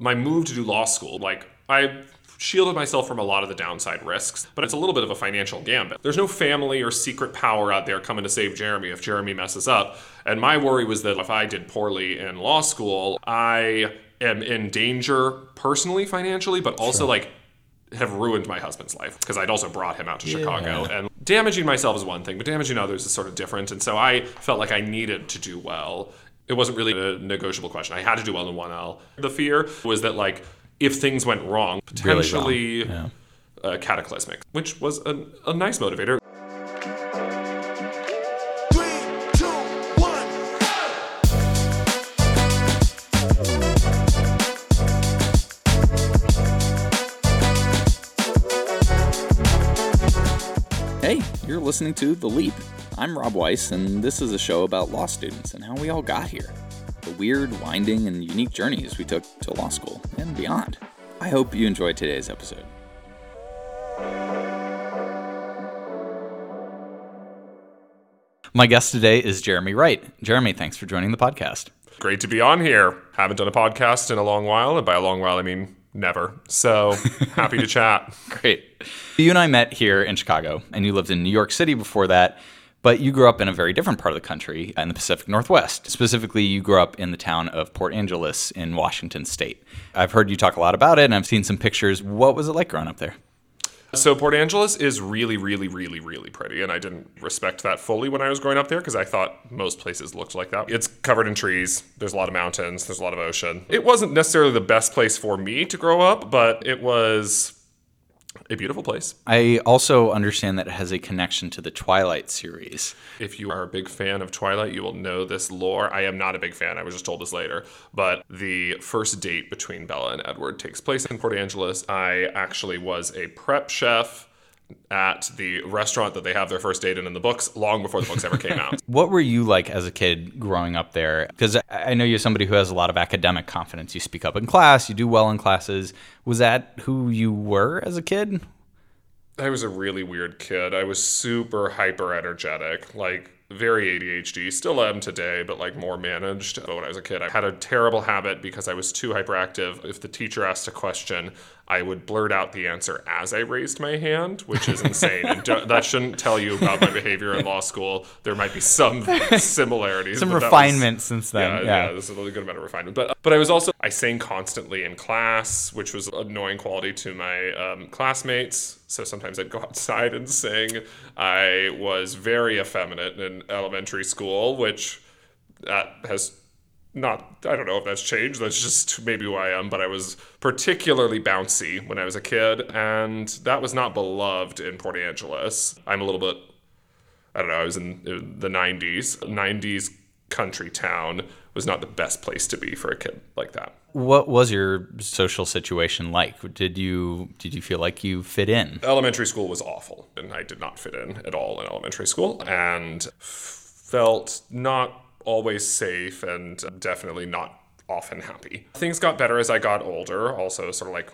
my move to do law school, like I shielded myself from a lot of the downside risks, but it's a little bit of a financial gambit. There's no family or secret power out there coming to save Jeremy if Jeremy messes up. And my worry was that if I did poorly in law school, I am in danger personally, financially, but also like have ruined my husband's life because I'd also brought him out to Chicago. And damaging myself is one thing, but damaging others is sort of different. And so I felt like I needed to do well. It wasn't really a negotiable question. I had to do well in 1L. The fear was that, like, if things went wrong, potentially Yeah. uh, cataclysmic, which was a, a nice motivator. You're listening to The Leap. I'm Rob Weiss, and this is a show about law students and how we all got here. The weird, winding, and unique journeys we took to law school and beyond. I hope you enjoyed today's episode. My guest today is Jeremy Wright. Jeremy, thanks for joining the podcast. Great to be on here. Haven't done a podcast in a long while, and by a long while, I mean never. So happy to chat. Great. You and I met here in Chicago, and you lived in New York City before that, but you grew up in a very different part of the country in the Pacific Northwest. Specifically, you grew up in the town of Port Angeles in Washington state. I've heard you talk a lot about it, and I've seen some pictures. What was it like growing up there? So Port Angeles is really, really, really, really pretty, and I didn't respect that fully when I was growing up there because I thought most places looked like that. It's covered in trees. There's a lot of mountains. There's a lot of ocean. It wasn't necessarily the best place for me to grow up, but it was a beautiful place. I also understand that it has a connection to the Twilight series. If you are a big fan of Twilight, you will know this lore. I am not a big fan. I was just told this later. But the first date between Bella and Edward takes place in Port Angeles. I actually was a prep chef at the restaurant that they have their first date in in the books long before the books ever came out. What were you like as a kid growing up there? Because I know you're somebody who has a lot of academic confidence. You speak up in class, you do well in classes. Was that who you were as a kid? I was a really weird kid. I was super hyper energetic, like very ADHD. Still am today, but like more managed. But when I was a kid, I had a terrible habit because I was too hyperactive. If the teacher asked a question, I would blurt out the answer as I raised my hand, which is insane. and that shouldn't tell you about my behavior in law school. There might be some similarities. Some that was- refinement since then. yeah, Yeah. yeah, there's a good amount of refinement. But but I was also I sang constantly in class, which was an annoying quality to my um, classmates. So sometimes I'd go outside and sing. I was very effeminate in elementary school, which that has not I don't know if that's changed. That's just maybe who I am. But I was particularly bouncy when I was a kid, and that was not beloved in Port Angeles. I'm a little bit I don't know, I was in the 90s. 90s country town was not the best place to be for a kid like that. What was your social situation like? Did you did you feel like you fit in? Elementary school was awful, and I did not fit in at all in elementary school and felt not always safe and uh, definitely not often happy. Things got better as I got older, also sort of like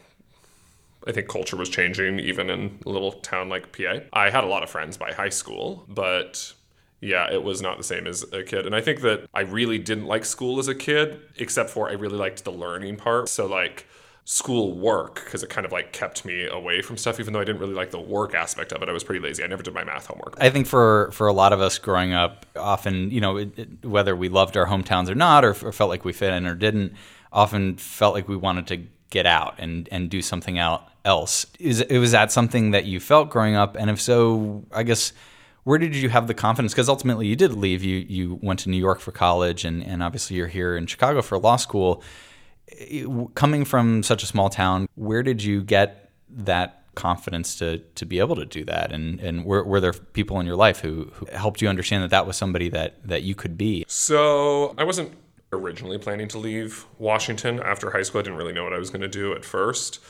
I think culture was changing even in a little town like PA. I had a lot of friends by high school, but yeah, it was not the same as a kid. And I think that I really didn't like school as a kid, except for I really liked the learning part. So, like, school work, because it kind of like kept me away from stuff, even though I didn't really like the work aspect of it. I was pretty lazy. I never did my math homework. I think for for a lot of us growing up, often you know it, it- whether we loved our hometowns or not, or, or felt like we fit in or didn't, often felt like we wanted to get out and and do something out else. Is it was that something that you felt growing up? And if so, I guess where did you have the confidence? Because ultimately you did leave. You you went to New York for college, and and obviously you're here in Chicago for law school. Coming from such a small town, where did you get that confidence to to be able to do that? And and were, were there people in your life who, who helped you understand that that was somebody that that you could be? So I wasn't originally planning to leave Washington after high school. I didn't really know what I was going to do at first,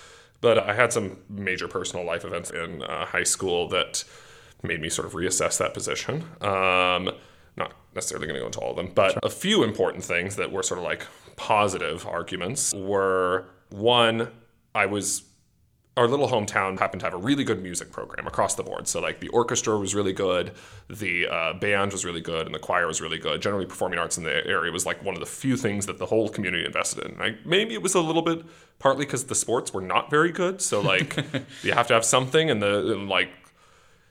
but I had some major personal life events in uh, high school that made me sort of reassess that position. Um, not necessarily going to go into all of them, but a few important things that were sort of like positive arguments were one, I was our little hometown happened to have a really good music program across the board. So like the orchestra was really good, the uh, band was really good, and the choir was really good. Generally, performing arts in the area was like one of the few things that the whole community invested in. Like maybe it was a little bit partly because the sports were not very good. So like you have to have something, and the and like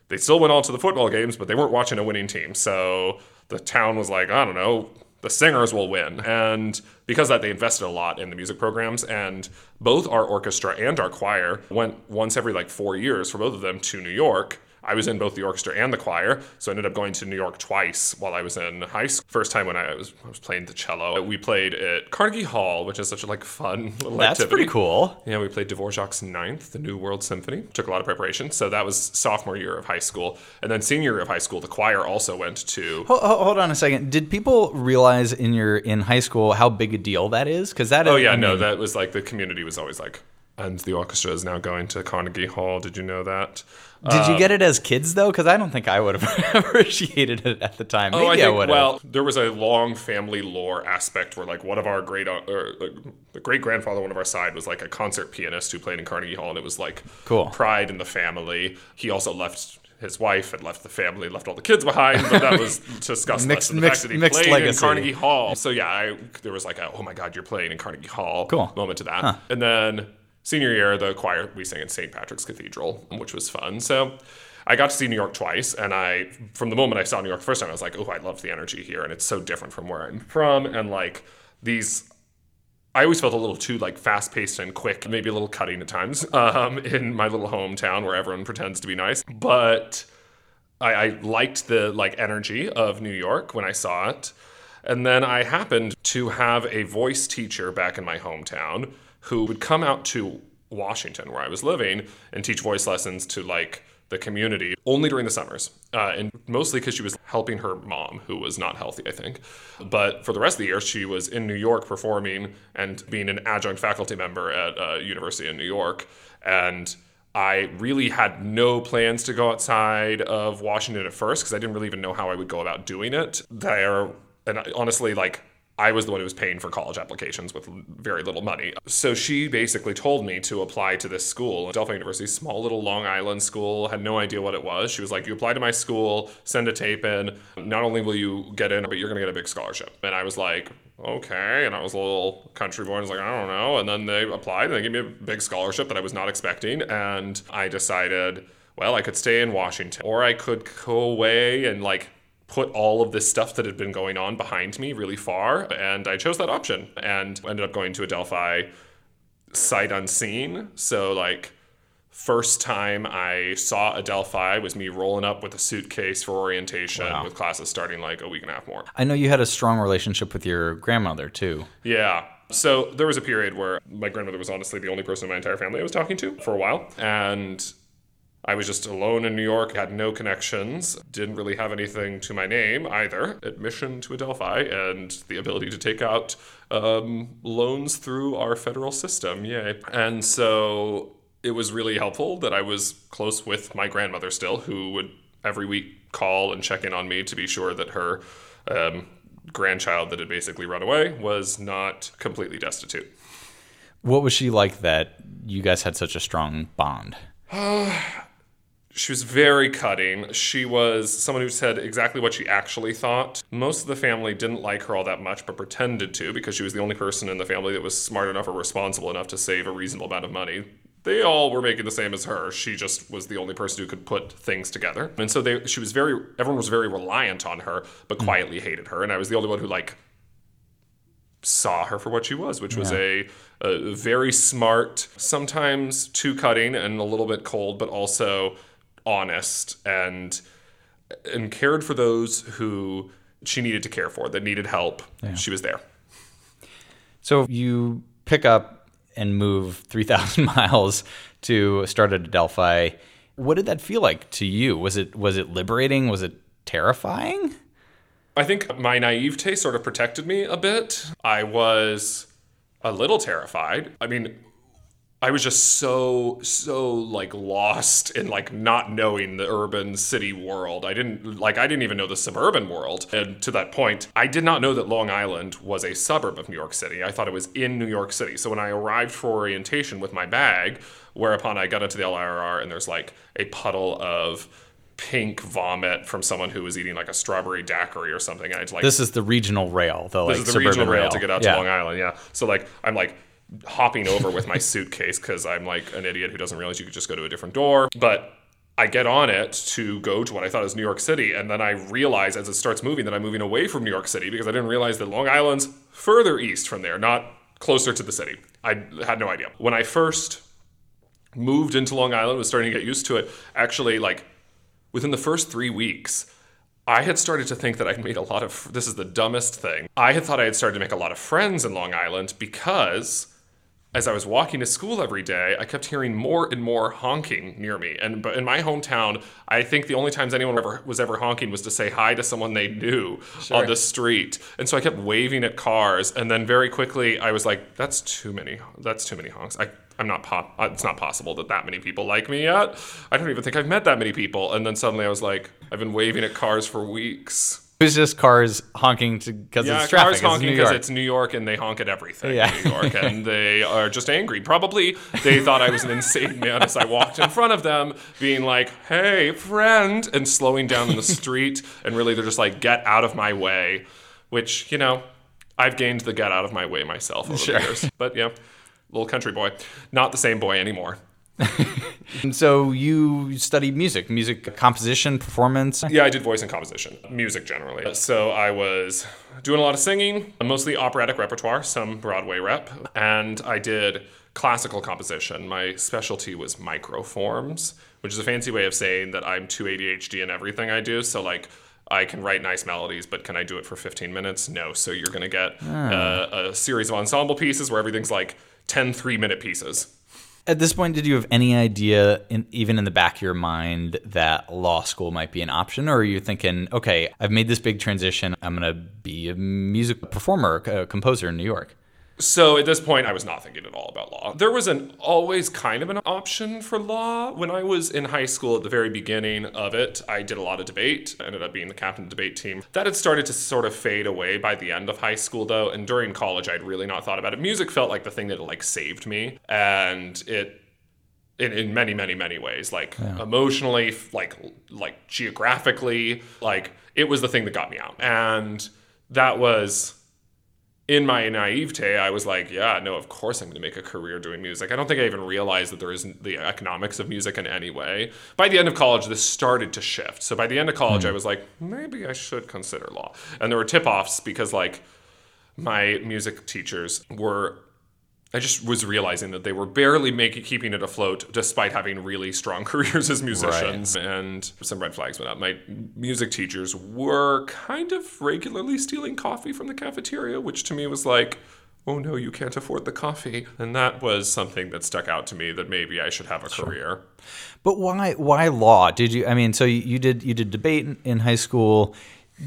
they still went on to the football games, but they weren't watching a winning team. So the town was like, I don't know, the singers will win. And because that, they invested a lot in the music programs. And both our orchestra and our choir went once every like four years for both of them to New York. I was in both the orchestra and the choir, so I ended up going to New York twice while I was in high school. First time when I was, I was playing the cello, we played at Carnegie Hall, which is such a like fun little That's activity. pretty cool. Yeah, we played Dvorak's Ninth, the New World Symphony. Took a lot of preparation. So that was sophomore year of high school. And then senior year of high school, the choir also went to. Ho- ho- Hold on a second. Did people realize in your in high school how big a deal that is? Because that. Oh, yeah, I no, that was like the community was always like, and the orchestra is now going to Carnegie Hall. Did you know that? Did you get it as kids though? Because I don't think I would have appreciated it at the time. Maybe Oh, I I, would well, there was a long family lore aspect where, like, one of our great, or, uh, the great grandfather, one of our side, was like a concert pianist who played in Carnegie Hall, and it was like Cool. pride in the family. He also left his wife and left the family, left all the kids behind, but that was discussed Mixed- less the mixed- fact that he mixed played legacy. in Carnegie Hall. So yeah, I, there was like, a, oh my God, you're playing in Carnegie Hall Cool. moment to that. And then senior year, the choir we sang at St. Patrick's Cathedral, which was fun. So I got to see New York twice, and I, from the moment I saw New York the first time, I was like, oh, I love the energy here, and it's so different from where I'm from, and like these. I always felt a little too like fast paced and quick, maybe a little cutting at times, um, in my little hometown where everyone pretends to be nice. But I, I liked the like energy of New York when I saw it. And then I happened to have a voice teacher back in my hometown who would come out to Washington, where I was living, and teach voice lessons to like the community only during the summers. Uh, and mostly because she was helping her mom, who was not healthy, I think. But for the rest of the year, she was in New York performing and being an adjunct faculty member at a university in New York. And I really had no plans to go outside of Washington at first because I didn't really even know how I would go about doing it there. And honestly, like, I was the one who was paying for college applications with very little money. So she basically told me to apply to this school, Adelphi University, small little Long Island school. Had no idea what it was. She was like, "You apply to my school, send a tape in. Not only will you get in, but you're gonna get a big scholarship." And I was like, "Okay." And I was a little country boy. I was like, "I don't know." And then they applied, and they gave me a big scholarship that I was not expecting. And I decided, well, I could stay in Washington, or I could go away and like put all of this stuff that had been going on behind me really far. And I chose that option and ended up going to Adelphi sight unseen. So, like, first time I saw Adelphi was me rolling up with a suitcase for orientation Wow. with classes starting like a week and a half more. I know you had a strong relationship with your grandmother too. Yeah. So there was a period where my grandmother was honestly the only person in my entire family I was talking to for a while. And I was just alone in New York, had no connections, didn't really have anything to my name either. Admission to Adelphi and the ability to take out um, loans through our federal system. Yay. And so it was really helpful that I was close with my grandmother still, who would every week call and check in on me to be sure that her um, grandchild that had basically run away was not completely destitute. What was she like that you guys had such a strong bond? She was very cutting. She was someone who said exactly what she actually thought. Most of the family didn't like her all that much, but pretended to because she was the only person in the family that was smart enough or responsible enough to save a reasonable amount of money. They all were making the same as her. She just was the only person who could put things together. And so they, she was very, everyone was very reliant on her, but hmm. quietly hated her. And I was the only one who, like, saw her for what she was, which was a, a very smart, sometimes too cutting and a little bit cold, but also honest and and cared for those who she needed to care for, that needed help. She was there. So you pick up and move 3,000 miles to start at Adelphi. What did that feel like to you? Was it was it liberating? Was it terrifying? I think my naivete sort of protected me a bit. I was a little terrified. I mean, I was just so so like lost in like not knowing the urban city world. I didn't like I didn't even know the suburban world. And to that point, I did not know that Long Island was a suburb of New York City. I thought it was in New York City. So when I arrived for orientation with my bag, whereupon I got into the LIRR and there's like a puddle of pink vomit from someone who was eating like a strawberry daiquiri or something. And I just like This is the regional rail, like this is the suburban regional rail, rail to get out Yeah. to Long Island. Yeah. So like I'm like hopping over with my suitcase because I'm like an idiot who doesn't realize you could just go to a different door. But I get on it to go to what I thought was New York City, and then I realize as it starts moving that I'm moving away from New York City because I didn't realize that Long Island's further east from there, not closer to the city. I had no idea. When I first moved into Long Island, was starting to get used to it. Actually, like within the first three weeks, I had started to think that I'd made a lot of. This is the dumbest thing. I had thought I had started to make a lot of friends in Long Island because as I was walking to school every day, I kept hearing more and more honking near me. And but in my hometown, I think the only times anyone ever was ever honking was to say hi to someone they knew on the street. And so I kept waving at cars, and then very quickly I was like, "That's too many. That's too many honks." I, I'm not pop. uh, It's not possible that that many people like me yet. I don't even think I've met that many people. And then suddenly I was like, I've been waving at cars for weeks. It was just cars honking because Yeah, it's traffic. cars honking because York. it's New York and they honk at everything Yeah. in New York and they are just angry. Probably they thought I was an insane man as I walked in front of them, being like, "Hey, friend," and slowing down in the street. And really, they're just like, "Get out of my way," which you know, I've gained the "get out of my way" myself over Sure. the years. But yeah, little country boy, not the same boy anymore. And so you studied music, music composition, performance. Yeah, I did voice and composition, music generally. So I was doing a lot of singing, mostly operatic repertoire, some Broadway rep, and I did classical composition. My specialty was microforms, which is a fancy way of saying that I'm too ADHD in everything I do. So like. I can write nice melodies, but can I do it for 15 minutes? No. So you're going to get uh, a series of ensemble pieces where everything's like 10 three minute pieces. At this point, did you have any idea, in, even in the back of your mind, that law school might be an option? Or are you thinking, okay, I've made this big transition. I'm going to be a music performer, a composer in New York? So at this point, I was not thinking at all about law. There was an always kind of an option for law when I was in high school. At the very beginning of it, I did a lot of debate. I ended up being the captain of the debate team. That had started to sort of fade away by the end of high school, though. And during college, I'd really not thought about it. Music felt like the thing that like saved me, and it in, in many many many ways like emotionally like like geographically like it was the thing that got me out and that was in my naivete i was like yeah no of course i'm going to make a career doing music. I don't think i even realized that there isn't the economics of music in any way. By the end of college this started to shift. So by the end of college hmm. i was like maybe i should consider law. And there were tip-offs because like my music teachers were I just was realizing that they were barely making keeping it afloat despite having really strong careers as musicians and some red flags went up. My music teachers were kind of regularly stealing coffee from the cafeteria, which to me was like, oh no, you can't afford the coffee. And that was something that stuck out to me that maybe I should have a career. But why why law? Did you I mean so you, you did you did debate in, in high school.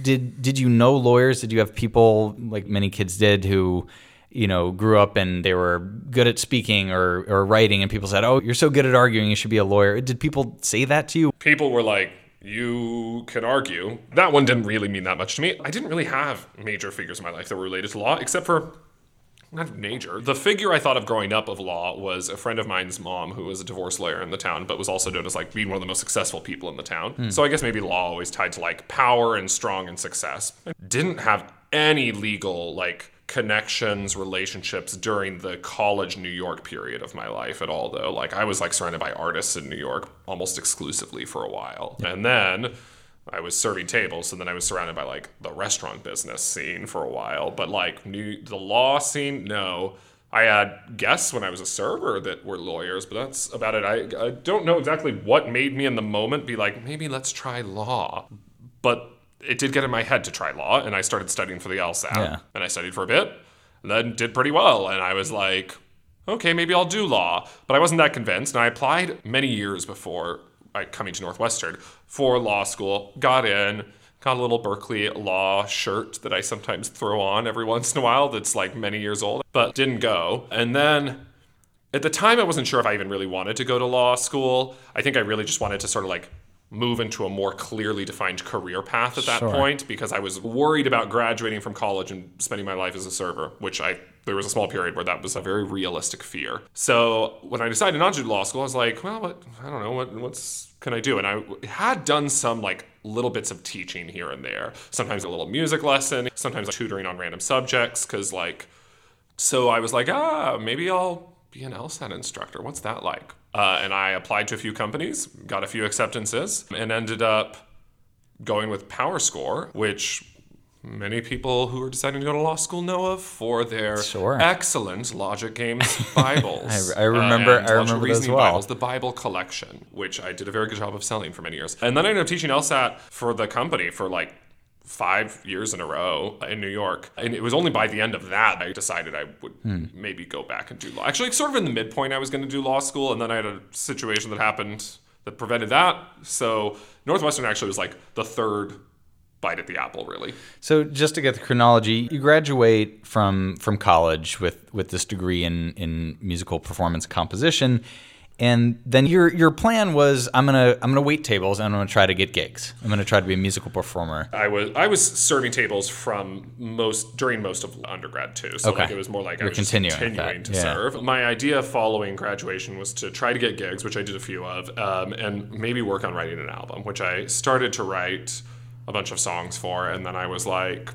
Did did you know lawyers? Did you have people like many kids did who you know grew up and they were good at speaking or or writing and people said, "Oh, you're so good at arguing, you should be a lawyer." Did people say that to you? people were like, you can argue. That one didn't really mean that much to me. I didn't really have major figures in my life that were related to law, except for not major. The figure I thought of growing up of law was a friend of mine's mom who was a divorce lawyer in the town, but was also known as like being one of the most successful people in the town. Hmm. So I guess maybe law always tied to like power and strong and success. I didn't have any legal like connections, relationships during the college New York period of my life at all though. Like I was like surrounded by artists in New York almost exclusively for a while. And then I was serving tables, and then I was surrounded by like the restaurant business scene for a while. But like new the law scene, no. I had guests when I was a server that were lawyers, but that's about it. I, I don't know exactly what made me in the moment be like, maybe let's try law. But it did get in my head to try law, and I started studying for the LSAT. Yeah. And I studied for a bit, and then did pretty well. And I was like, okay, maybe I'll do law. But I wasn't that convinced. And I applied many years before I, coming to Northwestern for law school, got in, got a little Berkeley law shirt that I sometimes throw on every once in a while that's like many years old, but didn't go. And then at the time I wasn't sure if I even really wanted to go to law school. I think I really just wanted to sort of like move into a more clearly defined career path at that Sure. point because I was worried about graduating from college and spending my life as a server, which I there was a small period where that was a very realistic fear. So when I decided not to do law school, I was like, well, what, I don't know, what what's can I do? And I had done some like little bits of teaching here and there. Sometimes a little music lesson, sometimes tutoring on random subjects because like so I was like, ah, maybe I'll be an LSAT instructor. What's that like? Uh, and I applied to a few companies, got a few acceptances, and ended up going with PowerScore, which many people who are deciding to go to law school know of for their Sure. excellent Logic Games Bibles. I- I remember- and I remember Reasoning well. Bibles, the Bible collection, which I did a very good job of selling for many years. And then I ended up teaching LSAT for the company for like five years in a row in New York. And it was only by the end of that I decided I would Hmm. maybe go back and do law. Actually, sort of in the midpoint, I was going to do law school, and then I had a situation that happened that prevented that. So Northwestern actually was like the third bite at the apple, really. So just to get the chronology, you graduate from from college with with this degree in in musical performance composition, and then your your plan was I'm gonna I'm gonna wait tables and I'm gonna try to get gigs. I'm gonna try to be a musical performer. I was I was serving tables from most during most of undergrad too. So Okay. like it was more like I You're was continuing continuing to yeah. serve. My idea following graduation was to try to get gigs, which I did a few of, um, and maybe work on writing an album, which I started to write a bunch of songs for, and then I was like,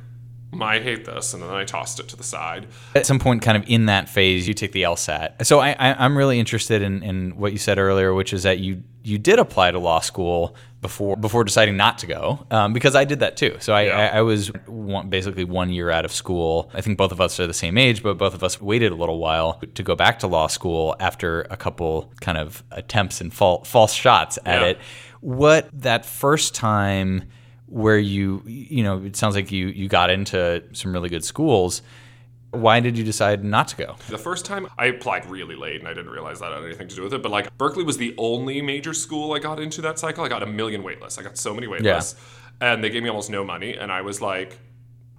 I hate this, and then I tossed it to the side. At some point, kind of in that phase, you take the LSAT. So I, I, I'm really interested in, in what you said earlier, which is that you you did apply to law school before before deciding not to go, um, because I did that too. So I, Yeah. I, I was one, basically one year out of school. I think both of us are the same age, but both of us waited a little while to go back to law school after a couple kind of attempts and fal- false shots at Yeah. it. What that first time where you you know it sounds like you you got into some really good schools why did you decide not to go The first time I applied really late, and I didn't realize that had anything to do with it. But like Berkeley was the only major school I got into that cycle. I got a million waitlists. I got so many waitlists, and they gave me almost no money. And I was like,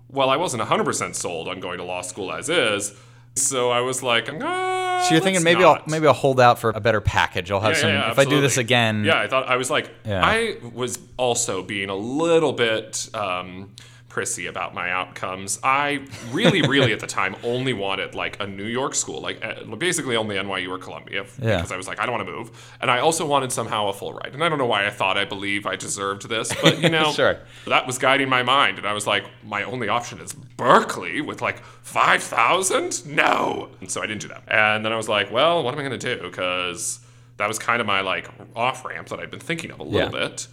well, I wasn't 100% sold on going to law school as is. So I was like, ah, so you're thinking maybe not. i'll maybe i'll hold out for a better package i'll have Yeah, some yeah, if i do this again Yeah, I thought I was like. I was also being a little bit um, prissy about my outcomes. I really, really at the time only wanted like a New York school, like uh, basically only NYU or Columbia, Yeah. because I was like, I don't want to move, and I also wanted somehow a full ride. And I don't know why I thought I believe I deserved this, but you know, Sure. that was guiding my mind, and I was like, my only option is Berkeley with like five thousand. No, and so I didn't do that. And then I was like, well, what am I going to do? Because that was kind of my like off ramp that I'd been thinking of a little Yeah. bit.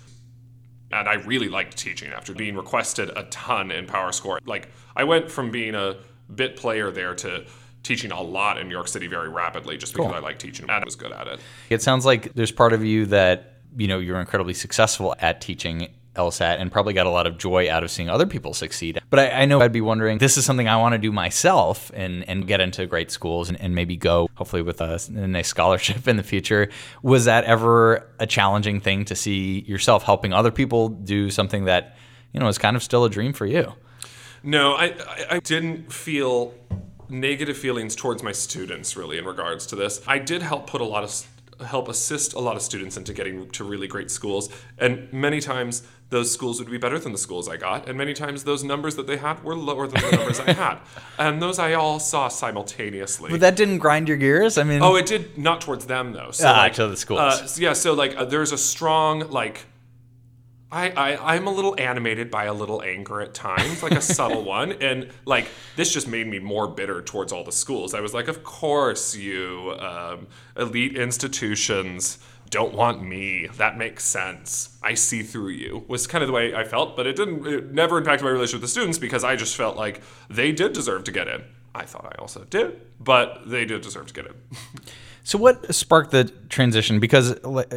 And I really liked teaching after being requested a ton in PowerScore. Like I went from being a bit player there to teaching a lot in New York City very rapidly just because Cool. I like teaching and I was good at it. it sounds like there's part of you that you know you're incredibly successful at teaching LSAT and probably got a lot of joy out of seeing other people succeed. But I, I know I'd be wondering, this is something I want to do myself and, and get into great schools and, and maybe go, hopefully, with a, a nice scholarship in the future. Was that ever a challenging thing to see yourself helping other people do something that, you know, is kind of still a dream for you? No, I, I, I didn't feel negative feelings towards my students really in regards to this. I did help put a lot of help assist a lot of students into getting to really great schools, and many times those schools would be better than the schools I got, and many times those numbers that they had were lower than the numbers I had, and those I all saw simultaneously. But that didn't grind your gears? I mean, Oh, it did not towards them though. So Ah, like, to the schools. Uh, yeah, so like uh, there's a strong like. I, I I'm a little animated by a little anger at times, like a subtle one, and like this just made me more bitter towards all the schools. I was like, of course you um, elite institutions don't want me. That makes sense. I see through you. Was kind of the way I felt, but it didn't. It never impacted my relationship with the students because I just felt like they did deserve to get in. I thought I also did, but they did deserve to get in. So what sparked the transition? Because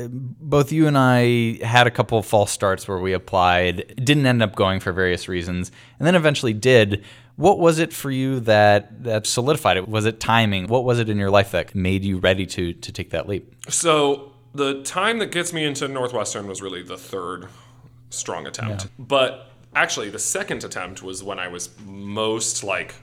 both you and I had a couple of false starts where we applied, didn't end up going for various reasons, and then eventually did. What was it for you that that solidified it? Was it timing? What was it in your life that made you ready to to take that leap? So the time that gets me into Northwestern was really the third strong attempt. But actually, the second attempt was when I was most like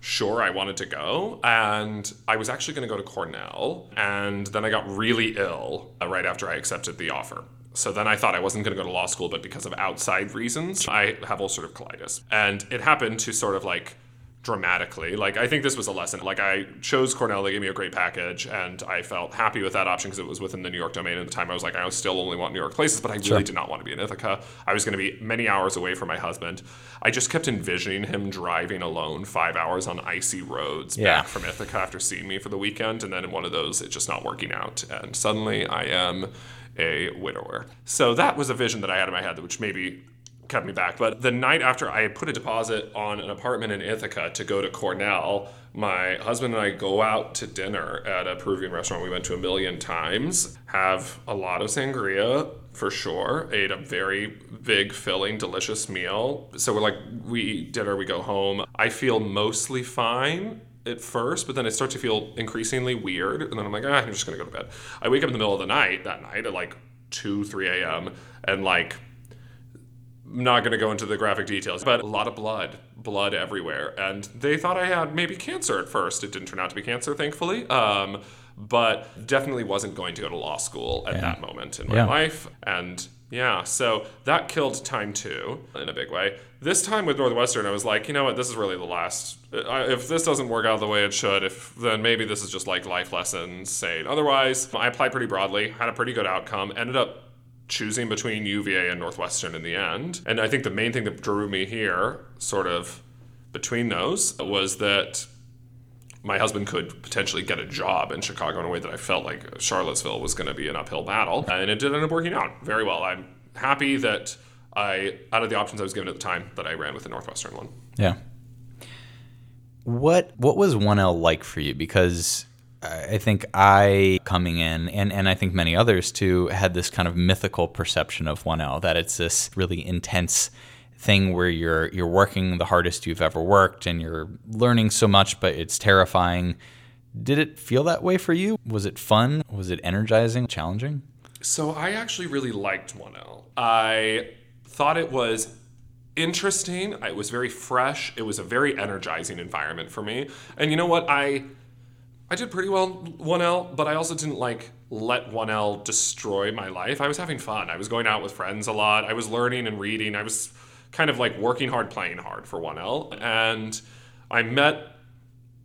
sure I wanted to go. And I was actually going to go to Cornell. And then I got really ill uh, right after I accepted the offer. So then I thought I wasn't going to go to law school, but because of outside reasons, I have ulcerative colitis. And it happened to sort of like dramatically. Like I think this was a lesson. Like I chose Cornell, they gave me a great package, and I felt happy with that option because it was within the New York domain at the time. I was like, I still only want New York places, but I really did not want to be in Ithaca. I was going to be many hours away from my husband. I just kept envisioning him driving alone five hours on icy roads Yeah. back from Ithaca after seeing me for the weekend, and then in one of those, it's just not working out, and suddenly I am a widower. So that was a vision that I had in my head, which maybe kept me back. But the night after I put a deposit on an apartment in Ithaca to go to Cornell, my husband and I go out to dinner at a Peruvian restaurant we went to a million times, have a lot of sangria for sure, ate a very big, filling, delicious meal. So we're like, we eat dinner, we go home. I feel mostly fine at first, but then it starts to feel increasingly weird. And then I'm like, ah, I'm just gonna go to bed. I wake up in the middle of the night that night at like 2, 3 a.m. and like I'm not going to go into the graphic details, but a lot of blood, blood everywhere. And they thought I had maybe cancer at first. It didn't turn out to be cancer, thankfully. Um, but definitely wasn't going to go to law school at that moment in my Yeah. life. And yeah, so that killed time two in a big way. This time with Northwestern, I was like, you know what, this is really the last. If this doesn't work out the way it should, if then maybe this is just like life lessons saying. Otherwise, I applied pretty broadly, had a pretty good outcome, ended up choosing between UVA and Northwestern in the end. And I think the main thing that drew me here, sort of between those, was that my husband could potentially get a job in Chicago in a way that I felt like Charlottesville was going to be an uphill battle. And it did end up working out very well. I'm happy that I, out of the options I was given at the time, that I ran with the Northwestern one. Yeah. What what was 1L like for you? Because I think I coming in and, and I think many others too had this kind of mythical perception of 1L that it's this really intense thing where you're you're working the hardest you've ever worked and you're learning so much but it's terrifying. Did it feel that way for you? Was it fun? Was it energizing, challenging? So I actually really liked 1L. I thought it was interesting. It was very fresh. It was a very energizing environment for me. And you know what? I I did pretty well 1L, but I also didn't like let 1L destroy my life. I was having fun. I was going out with friends a lot. I was learning and reading. I was kind of like working hard, playing hard for 1L. And I met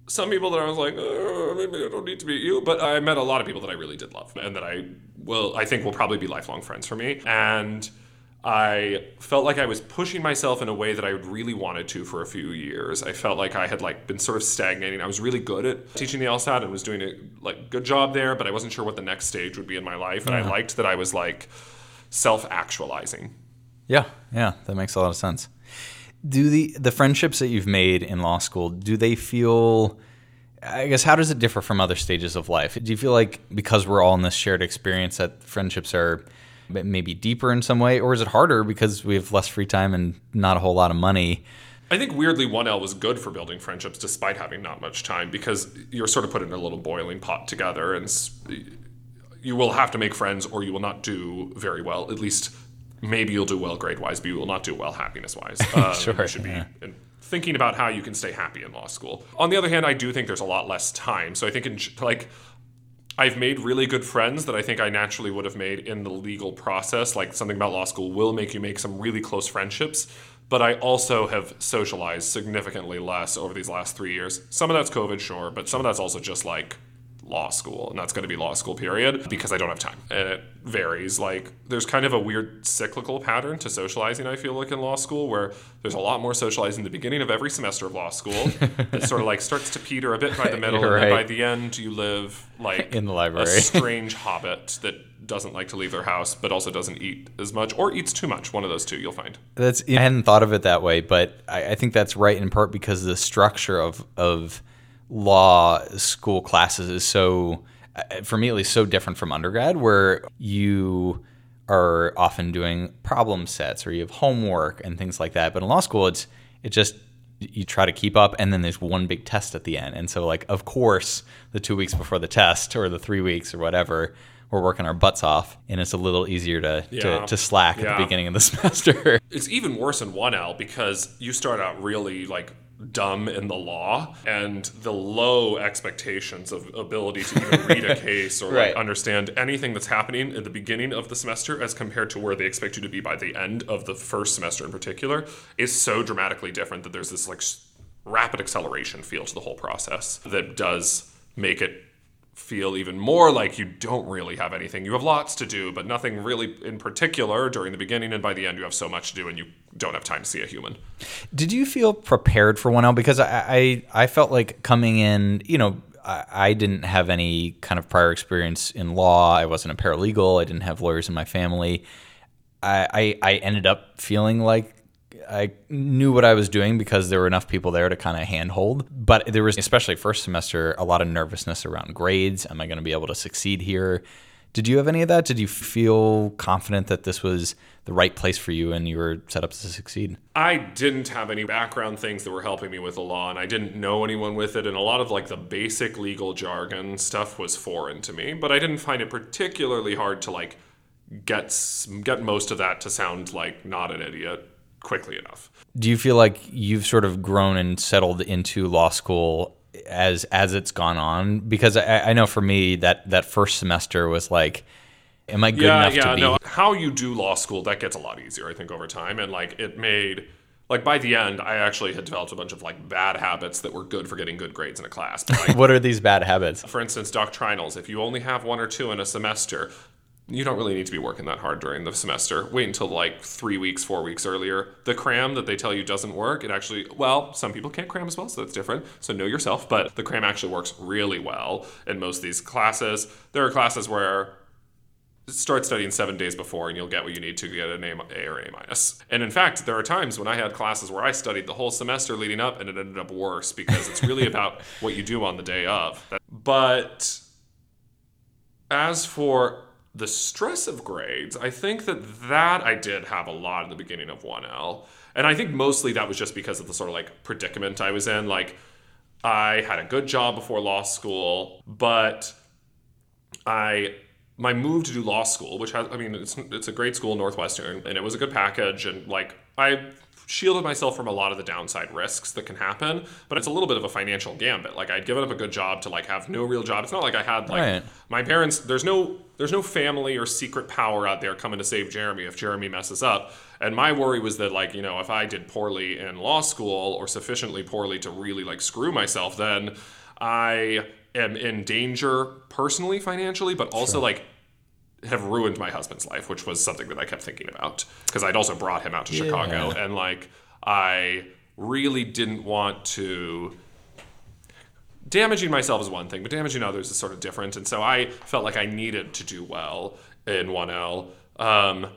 some people that I was like, "Uh, maybe I don't need to meet you, but I met a lot of people that I really did love and that I will, I think will probably be lifelong friends for me. And I felt like I was pushing myself in a way that I really wanted to for a few years. I felt like I had like been sort of stagnating. I was really good at teaching the LSAT and was doing a like good job there, but I wasn't sure what the next stage would be in my life. And I uh-huh. liked that I was like self-actualizing. Yeah, yeah, that makes a lot of sense. Do the the friendships that you've made in law school, do they feel I guess how does it differ from other stages of life? Do you feel like because we're all in this shared experience that friendships are maybe deeper in some way or is it harder because we have less free time and not a whole lot of money? I think weirdly 1L was good for building friendships despite having not much time because you're sort of put in a little boiling pot together and you will have to make friends or you will not do very well. At least maybe you'll do well grade wise, but you will not do well happiness wise. Um, Sure, You should be in- thinking about how you can stay happy in law school. On the other hand, I do think there's a lot less time. So I think in like I've made really good friends that I think I naturally would have made in the legal process. Like something about law school will make you make some really close friendships. But I also have socialized significantly less over these last three years. Some of that's COVID, sure, but some of that's also just like law school, and that's going to be law school period because I don't have time. And it varies. Like there's kind of a weird cyclical pattern to socializing. I feel like in law school where there's a lot more socializing at the beginning of every semester of law school. it sort of like starts to peter a bit by the middle, You're and by the end you live like In the library a strange hobbit that doesn't like to leave their house but also doesn't eat as much or eats too much. One of those two you'll find. That's I hadn't thought of it that way, but I, I think that's right in part because the structure of of law school classes is so, uh, for me at least, so different from undergrad, where you are often doing problem sets or you have homework and things like that. But in law school, it's it just you try to keep up, and then there's one big test at the end, and so like of course the two weeks before the test or the three weeks or whatever. We're working our butts off, and it's a little easier to, Yeah. to, to slack at the beginning of the semester. It's even worse in 1L because you start out really like dumb in the law and the low expectations of ability to even read a case or Right. like understand anything that's happening at the beginning of the semester as compared to where they expect you to be by the end of the first semester in particular is so dramatically different that there's this like rapid acceleration feel to the whole process that does make it feel even more like you don't really have anything. You have lots to do, but nothing really in particular during the beginning and by the end you have so much to do and you don't have time to see a human. Did you feel prepared for 1L? Because I, I, I felt like coming in, you know, I, I didn't have any kind of prior experience in law. I wasn't a paralegal. I didn't have lawyers in my family. I, I, I ended up feeling like I knew what I was doing because there were enough people there to kind of handhold. But there was, especially first semester, a lot of nervousness around grades. Am I going to be able to succeed here? Did you have any of that? Did you feel confident that this was the right place for you and you were set up to succeed? I didn't have any background things that were helping me with the law, and I didn't know anyone with it, and a lot of like the basic legal jargon stuff was foreign to me. But I didn't find it particularly hard to like get get most of that to sound like not an idiot quickly enough. Do you feel like you've sort of grown and settled into law school as as it's gone on? Because I, I know for me that that first semester was like, am I good yeah, enough yeah, to be? no. How you do law school that gets a lot easier, I think, over time, and like it made. Like by the end, I actually had developed a bunch of like bad habits that were good for getting good grades in a class. Like, What are these bad habits? for instance, doctrinals. If you only have one or two in a semester, you don't really need to be working that hard during the semester. Wait until like three weeks, four weeks earlier. The cram that they tell you doesn't work, it actually, well, some people can't cram as well, so that's different. So know yourself, but the cram actually works really well in most of these classes. There are classes where start studying seven days before and you'll get what you need to get an A, A or A minus. And in fact, there are times when I had classes where I studied the whole semester leading up and it ended up worse because it's really about what you do on the day of. But as for the stress of grades, I think that that I did have a lot in the beginning of 1L. And I think mostly that was just because of the sort of like predicament I was in. Like, I had a good job before law school, but I my move to do law school, which has I mean it's it's a great school, Northwestern, and it was a good package, and like I shielded myself from a lot of the downside risks that can happen, but it's a little bit of a financial gambit. Like I'd given up a good job to like have no real job. It's not like I had like Right. my parents. There's no there's no family or secret power out there coming to save Jeremy if Jeremy messes up. And my worry was that like you know if I did poorly in law school or sufficiently poorly to really like screw myself, then I am in danger personally financially, but also like have ruined my husband's life, which was something that I kept thinking about because I'd also brought him out to Chicago. And like I really didn't want to damaging myself is one thing, but damaging others is sort of different. And so I felt like I needed to do well in 1L. Um,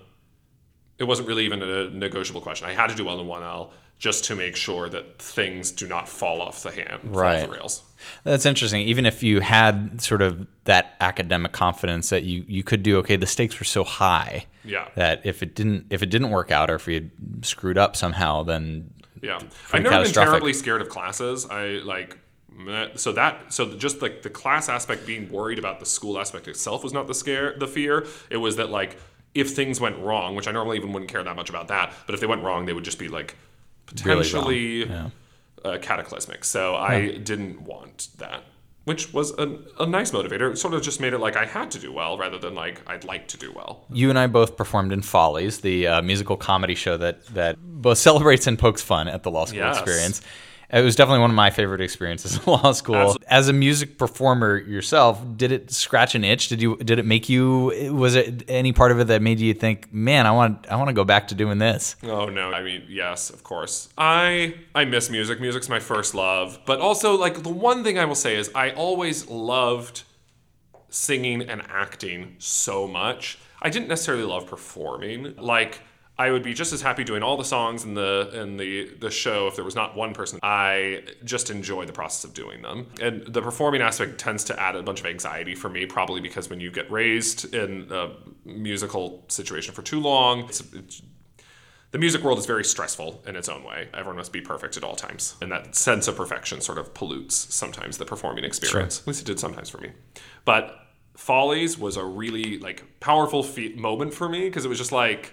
it wasn't really even a negotiable question. I had to do well in 1L just to make sure that things do not fall off the hand, fall off Right. the rails. That's interesting. Even if you had sort of that academic confidence that you, you could do okay, the stakes were so high Yeah. that if it didn't if it didn't work out or if you screwed up somehow, then Yeah, I've never been terribly scared of classes. I like so that so just like the class aspect, being worried about the school aspect itself was not the scare, the fear. It was that like if things went wrong, which I normally even wouldn't care that much about that, but if they went wrong, they would just be like Really potentially Yeah. uh, cataclysmic. So I didn't want that. Which was a, a nice motivator. It sort of just made it like I had to do well rather than like I'd like to do well. you and I both performed in Follies, the uh, musical comedy show that that both celebrates and pokes fun at the law school Yes. experience. It was definitely one of my favorite experiences in law school. Absolutely. As a music performer yourself, did it scratch an itch? Did you did it make you was it any part of it that made you think, "Man, I want I want to go back to doing this?" Oh no, I mean, yes, of course. I I miss music. Music's my first love. But also like the one thing I will say is I always loved singing and acting so much. I didn't necessarily love performing. Like I would be just as happy doing all the songs in the in the the show if there was not one person. I just enjoy the process of doing them. And the performing aspect tends to add a bunch of anxiety for me probably because when you get raised in a musical situation for too long, it's, it's the music world is very stressful in its own way. Everyone must be perfect at all times. And that sense of perfection sort of pollutes sometimes the performing experience. At least it did sometimes for me. But Follies was a really like powerful fe- moment for me because it was just like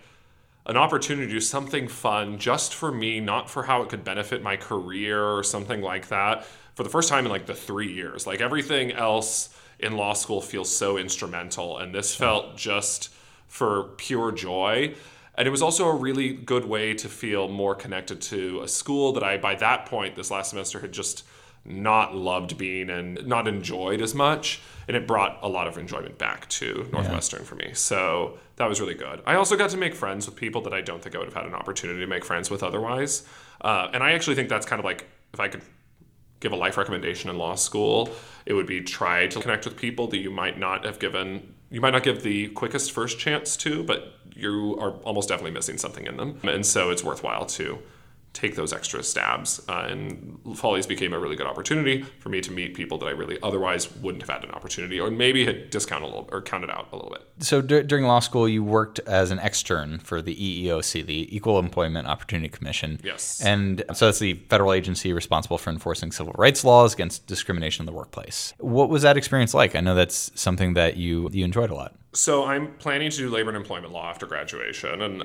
an opportunity to do something fun just for me, not for how it could benefit my career or something like that, for the first time in like the three years. Like everything else in law school feels so instrumental, and this felt just for pure joy. And it was also a really good way to feel more connected to a school that I, by that point, this last semester, had just not loved being and not enjoyed as much. And it brought a lot of enjoyment back to Northwestern for me. So that was really good. I also got to make friends with people that I don't think I would have had an opportunity to make friends with otherwise. Uh, and I actually think that's kind of like if I could give a life recommendation in law school, it would be try to connect with people that you might not have given, you might not give the quickest first chance to, but you are almost definitely missing something in them. And so it's worthwhile to take those extra stabs. Uh, and Follies became a really good opportunity for me to meet people that I really otherwise wouldn't have had an opportunity or maybe had discounted a little or counted out a little bit. So dur- during law school, you worked as an extern for the EEOC, the Equal Employment Opportunity Commission. Yes. And so that's the federal agency responsible for enforcing civil rights laws against discrimination in the workplace. What was that experience like? I know that's something that you you enjoyed a lot. So I'm planning to do labor and employment law after graduation and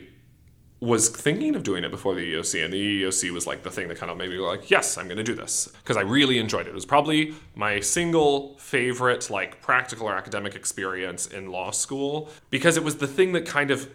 was thinking of doing it before the EEOC, and the EEOC was like the thing that kind of made me like, yes, I'm going to do this because I really enjoyed it. It was probably my single favorite like practical or academic experience in law school because it was the thing that kind of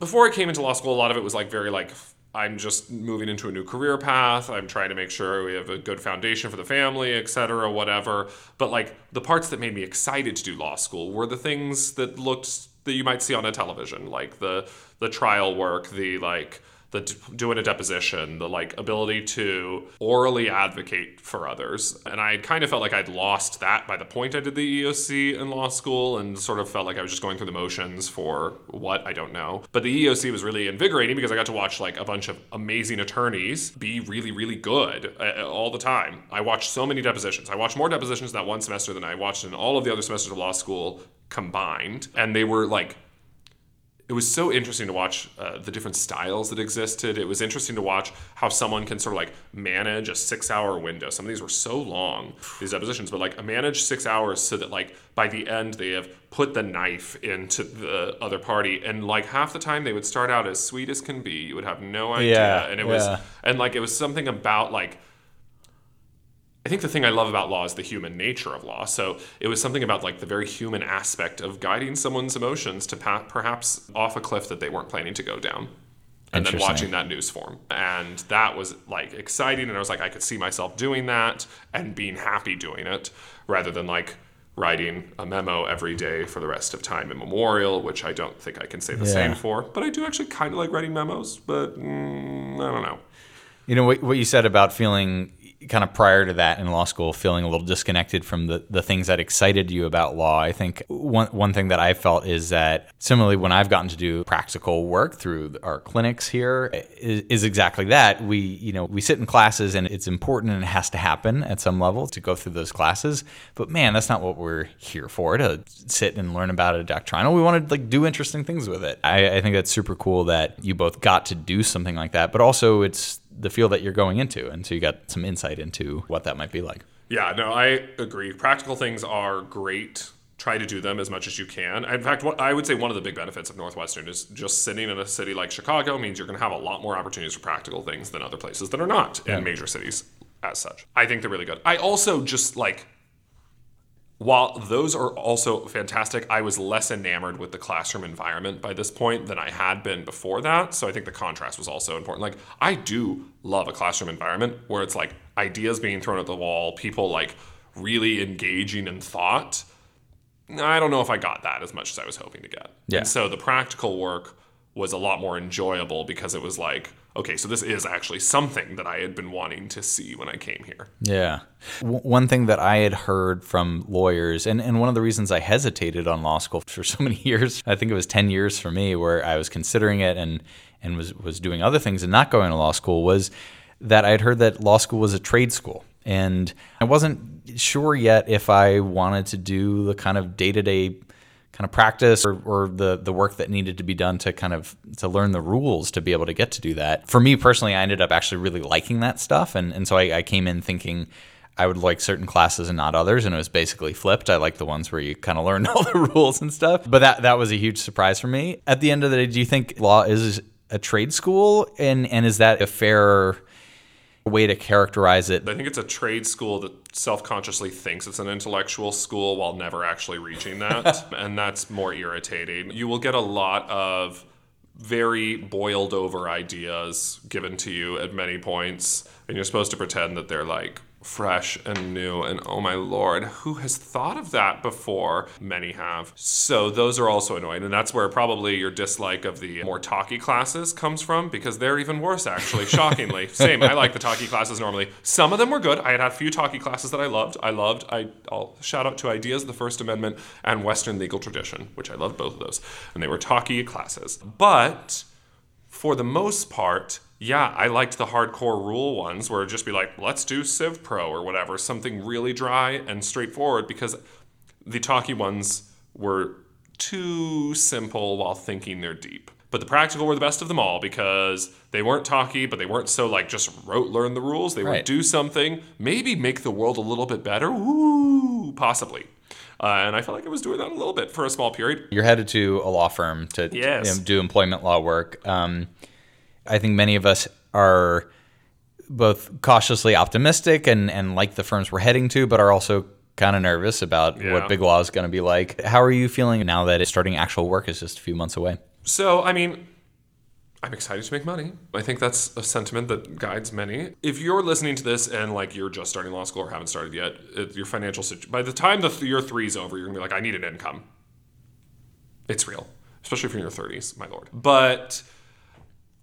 before I came into law school, a lot of it was like very like I'm just moving into a new career path. I'm trying to make sure we have a good foundation for the family, et cetera, whatever. But like the parts that made me excited to do law school were the things that looked that you might see on a television, like the the trial work, the like the d- doing a deposition, the like ability to orally advocate for others. And I kind of felt like I'd lost that by the point I did the EEOC in law school and sort of felt like I was just going through the motions for what I don't know. But the EEOC was really invigorating because I got to watch like a bunch of amazing attorneys be really, really good uh, all the time. I watched so many depositions. I watched more depositions that one semester than I watched in all of the other semesters of law school combined. And they were like it was so interesting to watch uh, the different styles that existed. It was interesting to watch how someone can sort of like manage a six hour window. Some of these were so long, these depositions, but like manage six hours so that like by the end they have put the knife into the other party. And like half the time they would start out as sweet as can be. You would have no idea. Yeah, and it was, and like it was something about like, I think the thing I love about law is the human nature of law. So it was something about like the very human aspect of guiding someone's emotions to pa- perhaps off a cliff that they weren't planning to go down. And then watching that news form. And that was like exciting. And I was like, I could see myself doing that and being happy doing it rather than like writing a memo every day for the rest of time immemorial, which I don't think I can say the Yeah. same for. But I do actually kind of like writing memos, but mm, I don't know. You know what, what you said about feeling kind of prior to that in law school, feeling a little disconnected from the, the things that excited you about law. I think one, one thing that I felt is that similarly, when I've gotten to do practical work through our clinics here, is, is exactly that. We, you know, we sit in classes and it's important and it has to happen at some level to go through those classes. But man, that's not what we're here for to sit and learn about a doctrinal. We want to like do interesting things with it. I, I think that's super cool that you both got to do something like that, but also it's the field that you're going into. And so you got some insight into what that might be like. Yeah, no, I agree. Practical things are great. Try to do them as much as you can. In fact, what I would say one of the big benefits of Northwestern is just sitting in a city like Chicago means you're going to have a lot more opportunities for practical things than other places that are not in major cities as such. I think they're really good. I also just like while those are also fantastic, I was less enamored with the classroom environment by this point than I had been before that. So I think the contrast was also important. Like, I do love a classroom environment where it's like ideas being thrown at the wall, people like really engaging in thought. I don't know if I got that as much as I was hoping to get. Yeah. And so the practical work was a lot more enjoyable because it was like, okay, so this is actually something that I had been wanting to see when I came here. Yeah. W- one thing that I had heard from lawyers, and, and one of the reasons I hesitated on law school for so many years, I think it was 10 years for me, where I was considering it and, and was, was doing other things and not going to law school, was that I had heard that law school was a trade school. And I wasn't sure yet if I wanted to do the kind of day to day kind of practice or, or the the work that needed to be done to kind of to learn the rules to be able to get to do that. For me personally, I ended up actually really liking that stuff, and and so I, I came in thinking. I would like certain classes and not others, and it was basically flipped. I like the ones where you kind of learn all the rules and stuff. But that that was a huge surprise for me. At the end of the day, do you think law is a trade school, and and is that a fair way to characterize it? I think it's a trade school that self consciously thinks it's an intellectual school while never actually reaching that. and that's more irritating. You will get a lot of very boiled over ideas given to you at many points, and you're supposed to pretend that they're like fresh and new and oh my lord who has thought of that before? Many have. So those are also annoying and that's where probably your dislike of the more talky classes comes from because they're even worse actually shockingly. Same i like the talky classes normally. Some of them were good. I had had a few talky classes that i loved. I loved I, i'll shout out to ideas of the first amendment and western legal tradition which i loved both of those and they were talky classes. But for the most part, yeah, I liked the hardcore rule ones where it'd just be like, let's do Civ Pro or whatever, something really dry and straightforward because the talky ones were too simple while thinking they're deep. But the practical were the best of them all because they weren't talky, but they weren't so like just rote learn the rules. They Right. would do something, maybe make the world a little bit better. Ooh, possibly. Uh, and I felt like I was doing that a little bit for a small period. You're headed to a law firm to Yes. you know, do employment law work. Um, I think many of us are both cautiously optimistic and, and like the firms we're heading to, but are also kind of nervous about Yeah. what big law is going to be like. How are you feeling now that it's starting actual work is just a few months away? So, I mean, I'm excited to make money. I think that's a sentiment that guides many. If you're listening to this and like you're just starting law school or haven't started yet, it, your financial situation, by the time the th- year is over, you're gonna be like, I need an income. It's real, especially if you're in your 30s, my lord. But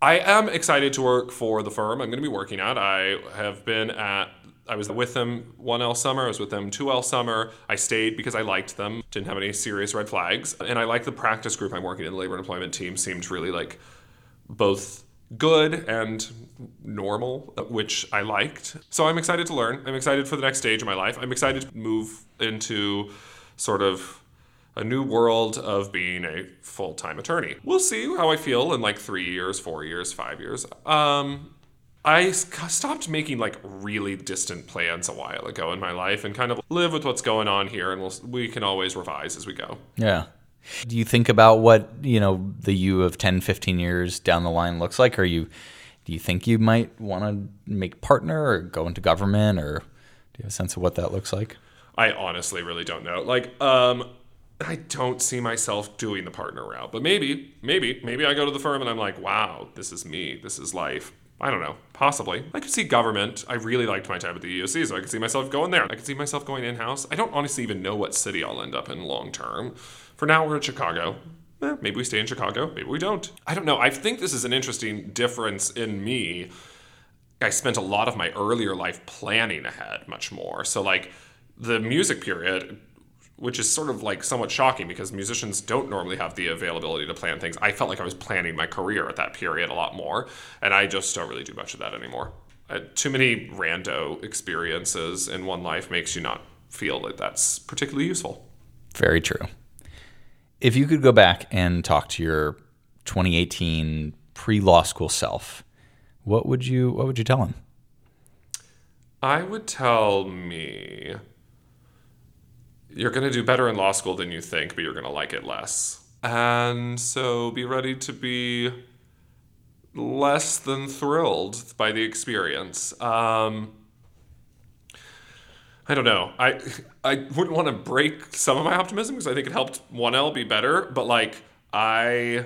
I am excited to work for the firm I'm going to be working at. I have been at I was with them 1L summer, I was with them 2L summer. I stayed because I liked them, didn't have any serious red flags. And I like the practice group I'm working in. The labor and employment team seemed really like both good and normal, which I liked. So I'm excited to learn. I'm excited for the next stage of my life. I'm excited to move into sort of a new world of being a full-time attorney. We'll see how I feel in like 3 years, 4 years, 5 years. Um I stopped making like really distant plans a while ago in my life and kind of live with what's going on here and we'll, we can always revise as we go. Yeah. Do you think about what, you know, the you of 10, 15 years down the line looks like? Are you do you think you might want to make partner or go into government or do you have a sense of what that looks like? I honestly really don't know. Like, um, I don't see myself doing the partner route, but maybe, maybe, maybe I go to the firm and I'm like, wow, this is me, this is life. I don't know, possibly. I could see government. I really liked my time at the EEOC, so I could see myself going there. I could see myself going in house. I don't honestly even know what city I'll end up in long term. For now, we're in Chicago. Eh, maybe we stay in Chicago, maybe we don't. I don't know. I think this is an interesting difference in me I spent a lot of my earlier life planning ahead much more. So like the music period, which is sort of like somewhat shocking because musicians don't normally have the availability to plan things. I felt like I was planning my career at that period a lot more, and I just don't really do much of that anymore. Uh, too many rando experiences in one life makes you not feel that that's particularly useful. Very true. If you could go back and talk to your 2018 pre-law school self, what would you what would you tell him? I would tell me you're going to do better in law school than you think, but you're going to like it less. And so be ready to be less than thrilled by the experience. Um, I don't know. I I wouldn't want to break some of my optimism because I think it helped 1L be better, but like I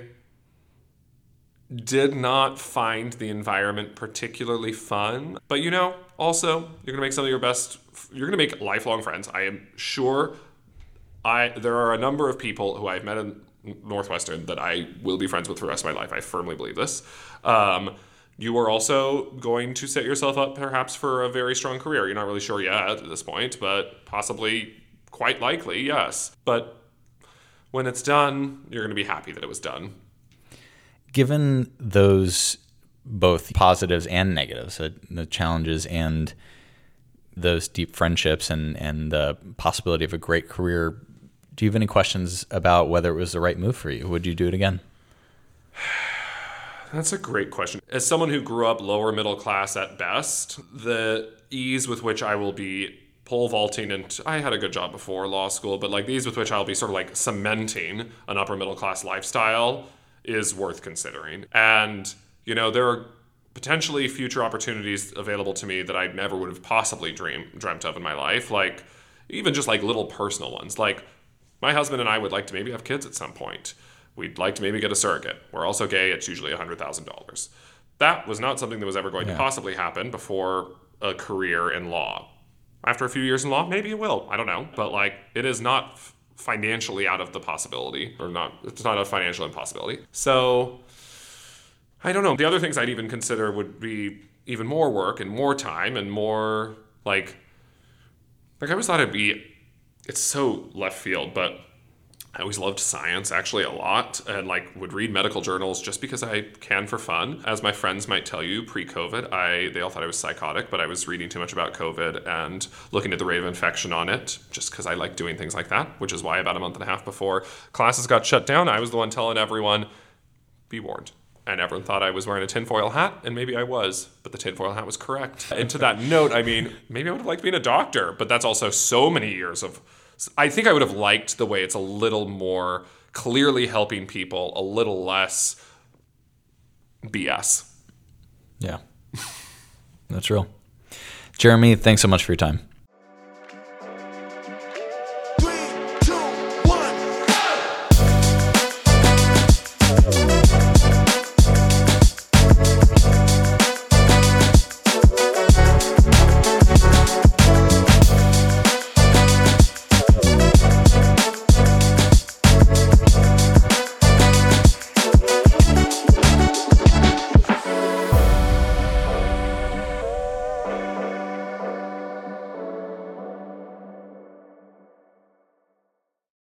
did not find the environment particularly fun. But you know, also, you're going to make some of your best you're going to make lifelong friends. I am sure I there are a number of people who I've met in Northwestern that I will be friends with for the rest of my life. I firmly believe this. Um, you are also going to set yourself up perhaps for a very strong career. You're not really sure yet at this point, but possibly quite likely, yes. But when it's done, you're going to be happy that it was done. Given those both positives and negatives, uh, the challenges and those deep friendships and and the possibility of a great career, do you have any questions about whether it was the right move for you? Would you do it again? That's a great question. As someone who grew up lower middle class at best, the ease with which I will be pole vaulting and I had a good job before law school, but like the ease with which I'll be sort of like cementing an upper middle class lifestyle is worth considering. And, you know, there are potentially future opportunities available to me that I never would have possibly dream, dreamt of in my life. Like, even just like little personal ones. Like, my husband and I would like to maybe have kids at some point. We'd like to maybe get a surrogate. We're also gay. It's usually $100,000. That was not something that was ever going to possibly happen before a career in law. After a few years in law, maybe it will. I don't know. But like, it is not financially out of the possibility, or not, it's not a financial impossibility. So, I don't know. The other things I'd even consider would be even more work and more time and more like, like I always thought it'd be, it's so left field, but I always loved science actually a lot and like would read medical journals just because I can for fun. As my friends might tell you, pre-COVID, I they all thought I was psychotic, but I was reading too much about COVID and looking at the rate of infection on it just because I like doing things like that, which is why about a month and a half before classes got shut down, I was the one telling everyone, be warned. And everyone thought I was wearing a tinfoil hat, and maybe I was, but the tinfoil hat was correct. And to that note, I mean, maybe I would have liked being a doctor, but that's also so many years of. I think I would have liked the way it's a little more clearly helping people, a little less BS. Yeah. That's real. Jeremy, thanks so much for your time.